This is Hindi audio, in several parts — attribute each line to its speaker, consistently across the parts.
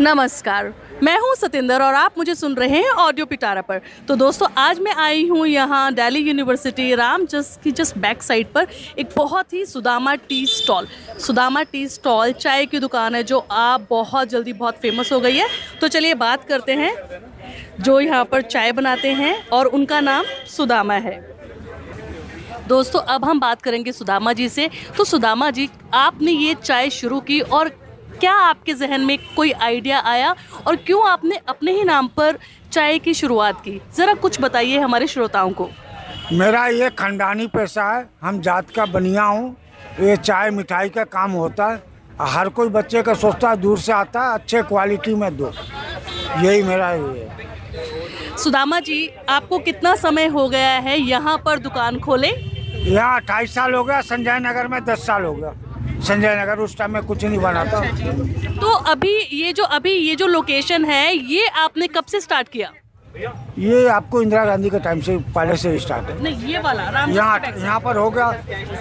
Speaker 1: नमस्कार। मैं हूँ सतिंदर और आप मुझे सुन रहे हैं ऑडियो पिटारा पर। तो दोस्तों, आज मैं आई हूँ यहाँ दिल्ली यूनिवर्सिटी राम, जस, की जस्ट बैक साइड पर एक बहुत ही Sudama tea stall. Sudama tea stall, चाय की दुकान है, जो आप बहुत जल्दी बहुत फ़ेमस हो गई है। तो चलिए बात करते हैं। जो यहाँ पर चाय बनाते हैं और उनका नाम सुदामा है। दोस्तों, अब हम बात करेंगे सुदामा जी से। तो सुदामा जी, आपने ये चाय शुरू की और क्या आपके जहन में कोई आइडिया आया? और क्यों आपने अपने ही नाम पर चाय की शुरुआत की? ज़रा कुछ बताइए हमारे श्रोताओं को।
Speaker 2: मेरा ये खानदानी पेशा है। हम जात का बनिया हूँ। ये चाय मिठाई का काम होता है। हर कोई बच्चे का सोचता है दूर से आता है अच्छे क्वालिटी में दो। यही मेरा ये है।
Speaker 1: सुदामा जी आपको कितना समय हो गया है यहाँ पर दुकान खोले?
Speaker 2: यहाँ अट्ठाईस साल हो गया संजय नगर में दस साल हो गया। संजय नगर उस टाइम में कुछ नहीं बना था।
Speaker 1: तो अभी ये जो अभी ये जो लोकेशन है ये आपने कब से स्टार्ट किया?
Speaker 2: ये आपको इंदिरा गांधी के टाइम से पहले से स्टार्ट है।
Speaker 1: नहीं ये वाला
Speaker 2: यहाँ यहाँ पर हो गया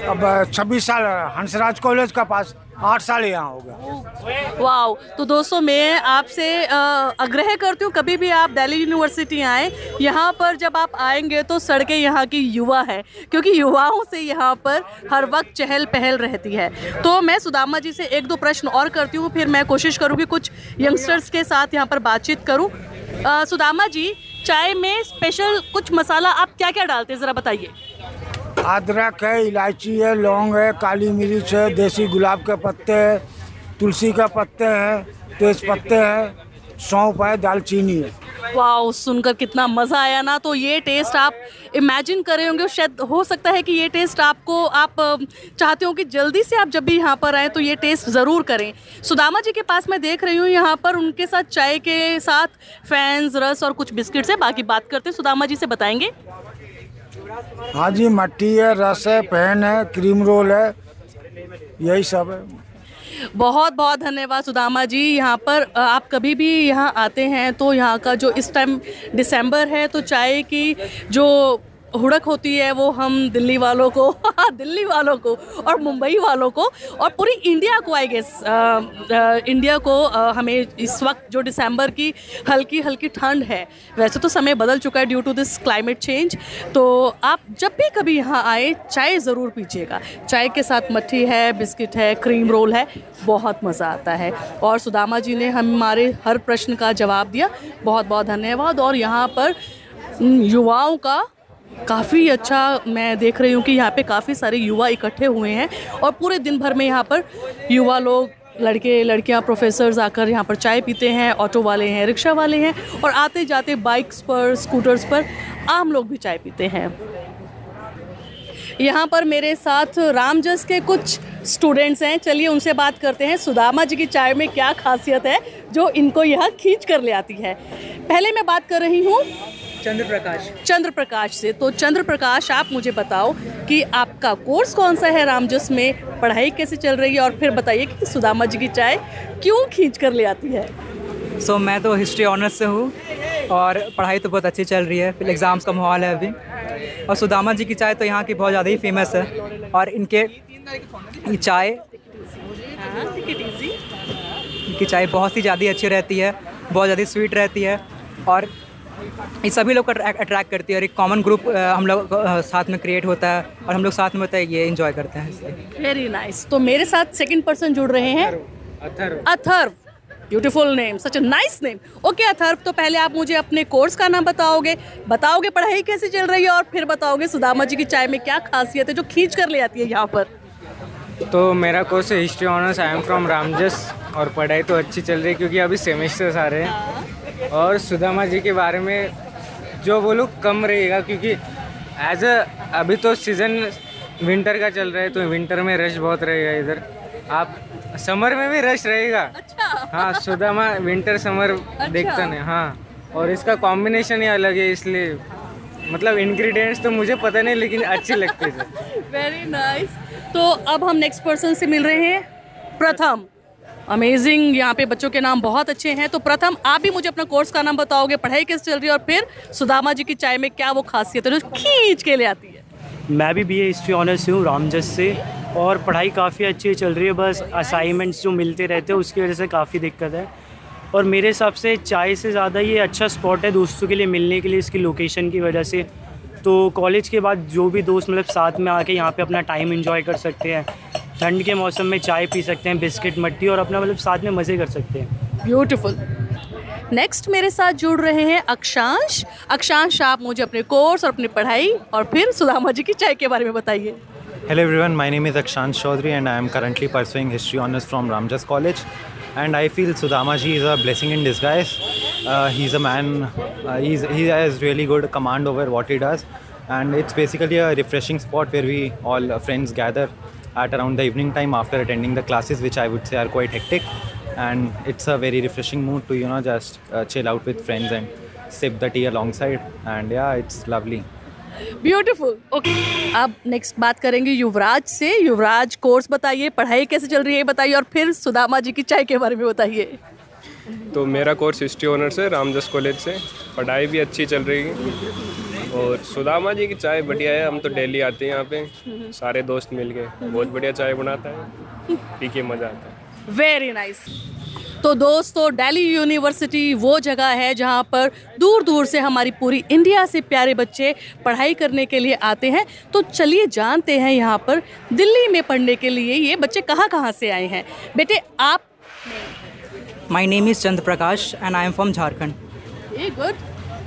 Speaker 2: अब छब्बीस साल हंसराज कॉलेज का पास। आठ साल यहाँ हो गया।
Speaker 1: वाओ तो दोस्तों मैं आपसे आग्रह करती हूँ, कभी भी आप दिल्ली यूनिवर्सिटी आएँ, यहाँ पर जब आप आएँगे तो सड़कें यहाँ की युवा है, क्योंकि युवाओं से यहाँ पर हर वक्त चहल पहल रहती है। तो मैं सुदामा जी से एक दो प्रश्न और करती हूँ, फिर मैं कोशिश करूँगी कुछ यंगस्टर्स के साथ यहाँ पर बातचीत करूँ। सुदामा जी, चाय में स्पेशल कुछ मसाला आप क्या क्या डालते हैं, ज़रा बताइए।
Speaker 2: अदरक है, इलायची है, लौंग है, काली मिर्च है, देसी गुलाब के पत्ते है, तुलसी के पत्ते हैं, तेज पत्ते हैं, सौंफ है, दालचीनी है।
Speaker 1: वाओ, सुनकर कितना मज़ा आया ना तो ये टेस्ट आप इमेजिन कर रहे होंगे, शायद हो सकता है कि ये टेस्ट आपको, आप चाहते हो कि जल्दी से आप जब भी यहाँ पर आएँ तो ये टेस्ट ज़रूर करें। सुदामा जी के पास मैं देख रही हूँ, यहाँ पर उनके साथ चाय के साथ फैंस रस और कुछ बिस्किट्स है, बाकी बात करते हैं, सुदामा जी से बताएँगे।
Speaker 2: हाँ जी, मट्टी है, रस है, पेन है, क्रीम रोल है, यही सब है।
Speaker 1: बहुत बहुत धन्यवाद सुदामा जी, यहाँ पर आप कभी भी यहाँ आते हैं तो यहाँ का जो इस टाइम दिसंबर है तो चाय की जो हुड़क होती है वो हम दिल्ली वालों को दिल्ली वालों को और मुंबई वालों को और पूरी इंडिया को आई गेस इंडिया को अ, हमें इस वक्त जो दिसंबर की हल्की हल्की ठंड है वैसे तो समय बदल चुका है due to this climate change तो आप जब भी कभी यहाँ आए चाय ज़रूर पीजिएगा। चाय के साथ मट्ठी है बिस्किट है क्रीम रोल है बहुत मज़ा आता है। और सुदामा जी ने हमारे हर प्रश्न का जवाब दिया बहुत बहुत धन्यवाद। और यहाँ पर युवाओं का काफ़ी अच्छा मैं देख रही हूँ कि यहाँ पे काफ़ी सारे युवा इकट्ठे हुए हैं और पूरे दिन भर में यहाँ पर युवा लोग, लड़के, लड़कियाँ प्रोफेसर्स आकर यहाँ पर चाय पीते हैं ऑटो वाले हैं रिक्शा वाले हैं और आते जाते बाइक्स पर स्कूटर्स पर आम लोग भी चाय पीते हैं। यहाँ पर मेरे साथ रामजस के कुछ स्टूडेंट्स हैं। चलिए उनसे बात करते हैं। सुदामा जी की चाय में क्या खासियत है जो इनको यहाँ खींच कर ले आती है। पहले मैं बात कर रही हूँ
Speaker 3: चंद्र प्रकाश
Speaker 1: चंद्र प्रकाश से। तो चंद्र प्रकाश आप मुझे बताओ कि आपका कोर्स कौन सा है रामजस में पढ़ाई कैसे चल रही है? और फिर बताइए कि सुदामा जी की चाय क्यों खींच कर ले आती है?
Speaker 3: सो so, मैं तो हिस्ट्री ऑनर्स से हूँ और पढ़ाई तो बहुत अच्छी चल रही है। फिर एग्ज़ाम्स का माहौल है अभी। और सुदामा जी की चाय तो यहाँ की बहुत ज़्यादा ही फ़ेमस है। और इनके चाय इनकी चाय बहुत ही ज़्यादा अच्छी रहती है बहुत ज़्यादा स्वीट रहती है। और ये सभी लोग को अट्रैक्ट करती है और एक कॉमन ग्रुप हम लोग साथ में क्रिएट होता है और हम लोग साथ में होता है ये इन्जॉय करते हैं
Speaker 1: वेरी नाइस तो मेरे साथ सेकंड पर्सन जुड़ रहे हैं। Atharv beautiful name such nice name okay Atharv तो पहले आप मुझे अपने कोर्स का नाम बताओगे। बताओगे पढ़ाई कैसे चल रही है? और फिर बताओगे सुदामा जी की चाय में क्या खासियत है जो खींच कर ले आती है यहाँ पर?
Speaker 4: तो मेरा कोर्स है history honours I am from Ramjas और पढ़ाई तो अच्छी चल रही है क्योंकि अभी सेमेस्टर्स आ रहे हैं। और सुदामा जी के बारे में जो बोलूँ कम रहेगा क्योंकि एज अ अभी तो सीज़न विंटर का चल रहा है तो विंटर में रश बहुत रहेगा इधर। आप समर में भी रश रहेगा।
Speaker 1: अच्छा।
Speaker 4: हाँ सुदामा विंटर समर अच्छा। देखता नहीं हाँ। और इसका कॉम्बिनेशन ही अलग है इसलिए मतलब इंग्रेडिएंट्स तो मुझे पता नहीं लेकिन अच्छे लगते थे
Speaker 1: वेरी नाइस तो अब हम नेक्स्ट पर्सन से मिल रहे हैं प्रथम। अमेजिंग यहाँ पे बच्चों के नाम बहुत अच्छे हैं। तो प्रथम, आप भी मुझे अपना कोर्स का नाम बताओगे, पढ़ाई कैसे चल रही है और फिर सुदामा जी की चाय में क्या वो खासियत है जो खींच के ले आती है?
Speaker 5: मैं भी बी ए हिस्ट्री ऑनर्स हूँ रामजस से। और पढ़ाई काफ़ी अच्छी चल रही है, बस असाइनमेंट्स जो मिलते रहते हैं, उसकी वजह से काफ़ी दिक्कत है। और मेरे हिसाब से चाय से ज़्यादा ये अच्छा स्पॉट है दोस्तों के लिए, मिलने के लिए, इसकी लोकेशन की वजह से। तो कॉलेज के बाद जो भी दोस्त मतलब साथ में आके यहाँ पे अपना टाइम इन्जॉय कर सकते हैं। ठंड के मौसम में चाय पी सकते हैं बिस्किट मट्टी और अपना मतलब साथ में मज़े कर सकते हैं।
Speaker 1: ब्यूटिफुल नेक्स्ट मेरे साथ जुड़ रहे हैं अक्षांश। अक्षांश आप मुझे अपने कोर्स और अपनी पढ़ाई और फिर सुदामा जी की चाय के बारे में बताइए।
Speaker 6: Hello everyone my name is Akshansh Chaudhary and I am currently pursuing history honours from Ramjas college and I feel Sudama ji is a blessing in disguise he is a man he is really good command over what he does and it's basically a refreshing spot where we all friends gather at around the evening time after attending the classes, which I would say are quite hectic. And it's a very refreshing mood to, you know, just uh, chill out with friends and sip the tea alongside. And yeah, it's lovely.
Speaker 1: Beautiful okay अब नेक्स्ट बात करेंगे युवराज से युवराज कोर्स बताइए पढ़ाई कैसे चल रही है बताइए और फिर सुदामा जी की चाय के बारे में बताइए
Speaker 7: तो मेरा कोर्स हिस्ट्री ऑनर्स है रामजस कॉलेज से पढ़ाई भी अच्छी चल रही है और सुदामा जी की चाय बढ़िया है हम तो डेली आते हैं यहाँ पे। सारे दोस्त मिल के बहुत बढ़िया चाय बनाता है पी के मज़ा आता है।
Speaker 1: वेरी नाइस तो दोस्तों दिल्ली यूनिवर्सिटी वो जगह है जहाँ पर दूर दूर से हमारी पूरी इंडिया से प्यारे बच्चे पढ़ाई करने के लिए आते हैं। तो चलिए जानते हैं यहाँ पर दिल्ली में पढ़ने के लिए ये बच्चे कहाँ कहाँ से आए हैं। बेटे आप?
Speaker 3: My name is Chandra Prakash and I am from Jharkhand
Speaker 1: good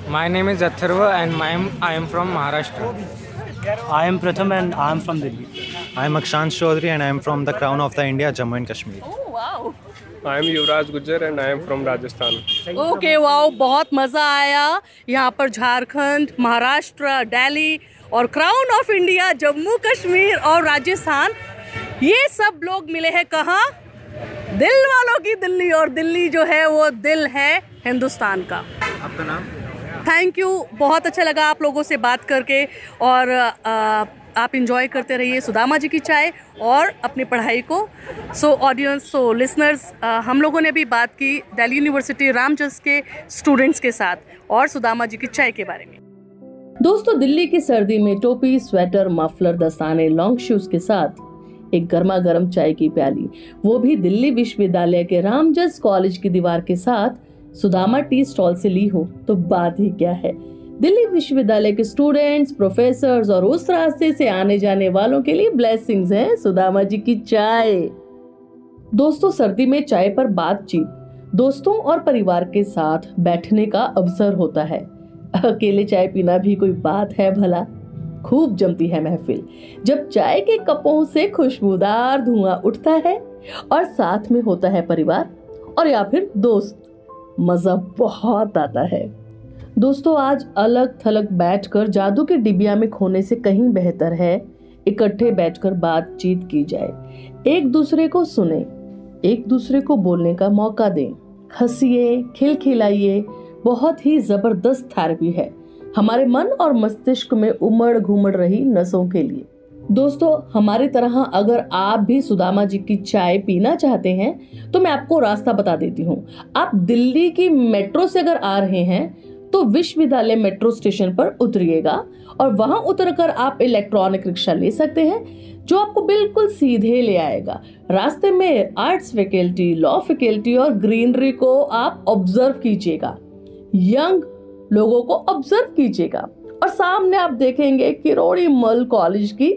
Speaker 4: My name is Atharva and my, I am from Maharashtra.
Speaker 5: I am Pratham and I am from Delhi.
Speaker 6: I am Akshansh Chaudhary and I am from the Crown of the India, Jammu and Kashmir.
Speaker 1: Wow
Speaker 7: I am Yuvraj Gujjar and I am from Rajasthan
Speaker 1: okay wow बहुत मज़ा आया यहाँ पर झारखंड महाराष्ट्र दिल्ली और crown of India Jammu Kashmir और राजस्थान ये सब लोग मिले हैं कहाँ दिल वालों की दिल्ली और दिल्ली जो है वो दिल है हिंदुस्तान का
Speaker 6: आपका नाम
Speaker 1: थैंक यू बहुत अच्छा लगा आप लोगों से बात करके और आप इंजॉय करते रहिए सुदामा जी की चाय और अपनी पढ़ाई को। सो ऑडियंस सो लिसनर्स हम लोगों ने भी बात की दिल्ली यूनिवर्सिटी रामजस के स्टूडेंट्स के साथ और सुदामा जी की चाय के बारे में। दोस्तों, दिल्ली की सर्दी में टोपी, स्वेटर, मफलर, दस्ताने लॉन्ग शूज़ के साथ एक गर्मा गर्म चाय की प्याली। वो भी दिल्ली विश्वविद्यालय के रामजस कॉलेज की दीवार के साथ सुदामा टी स्टॉल से ली हो तो बात ही क्या है? दिल्ली विश्वविद्यालय के स्टूडेंट्स प्रोफेसर्स और उस रास्ते से आने जाने वालों के लिए ब्लेसिंग्स हैं सुदामा जी की चाय। दोस्तों, सर्दी में चाय पर बातचीत, दोस्तों और परिवार के साथ बैठने का अवसर होता है। अकेले चाय पीना भी कोई बात है भला। खूब जमती है महफिल। जब चाय के कपों से खुशबूदार धुआँ उठता है और साथ में होता है परिवार, और या फिर दोस्त। मज़ा बहुत आता है। दोस्तों, आज अलग थलग बैठकर जादू के डिबिया में खोने से कहीं बेहतर है। इकट्ठे बैठकर बातचीत की जाए। एक दूसरे को सुने, एक दूसरे को बोलने का मौका दें। हंसिए, खिलखिलाइए, बहुत ही ज़बरदस्त थेरेपी है। हमारे मन और मस्तिष्क में उमड़ घूमड़ रही नसों के लिए। दोस्तों, हमारी तरह अगर आप भी सुदामा जी की चाय पीना चाहते हैं तो मैं आपको रास्ता बता देती हूँ। आप दिल्ली की मेट्रो से अगर आ रहे हैं तो विश्वविद्यालय मेट्रो स्टेशन पर उतरिएगा और वहाँ उतरकर आप इलेक्ट्रॉनिक रिक्शा ले सकते हैं, जो आपको बिल्कुल सीधे ले आएगा। रास्ते में आर्ट्स फैकल्टी, लॉ फैकल्टी और ग्रीनरी को आप ऑब्ज़र्व कीजिएगा। यंग लोगों को ऑब्ज़र्व कीजिएगा। और सामने आप देखेंगे किरोड़ी मल कॉलेज की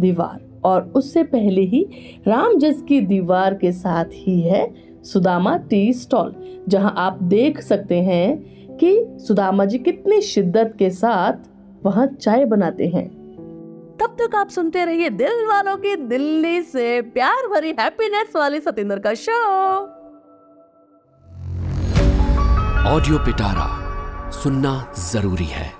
Speaker 1: दीवार। और उससे पहले ही रामजस की दीवार के साथ ही है सुदामा टी स्टॉल, जहाँ आप देख सकते हैं कि सुदामा जी कितनी शिद्दत के साथ वहाँ चाय बनाते हैं। तब तक आप सुनते रहिए दिल वालों की दिल्ली से प्यार भरी हैप्पीनेस वाली सतेंद्र का शो
Speaker 8: ऑडियो पिटारा सुनना ज़रूरी है।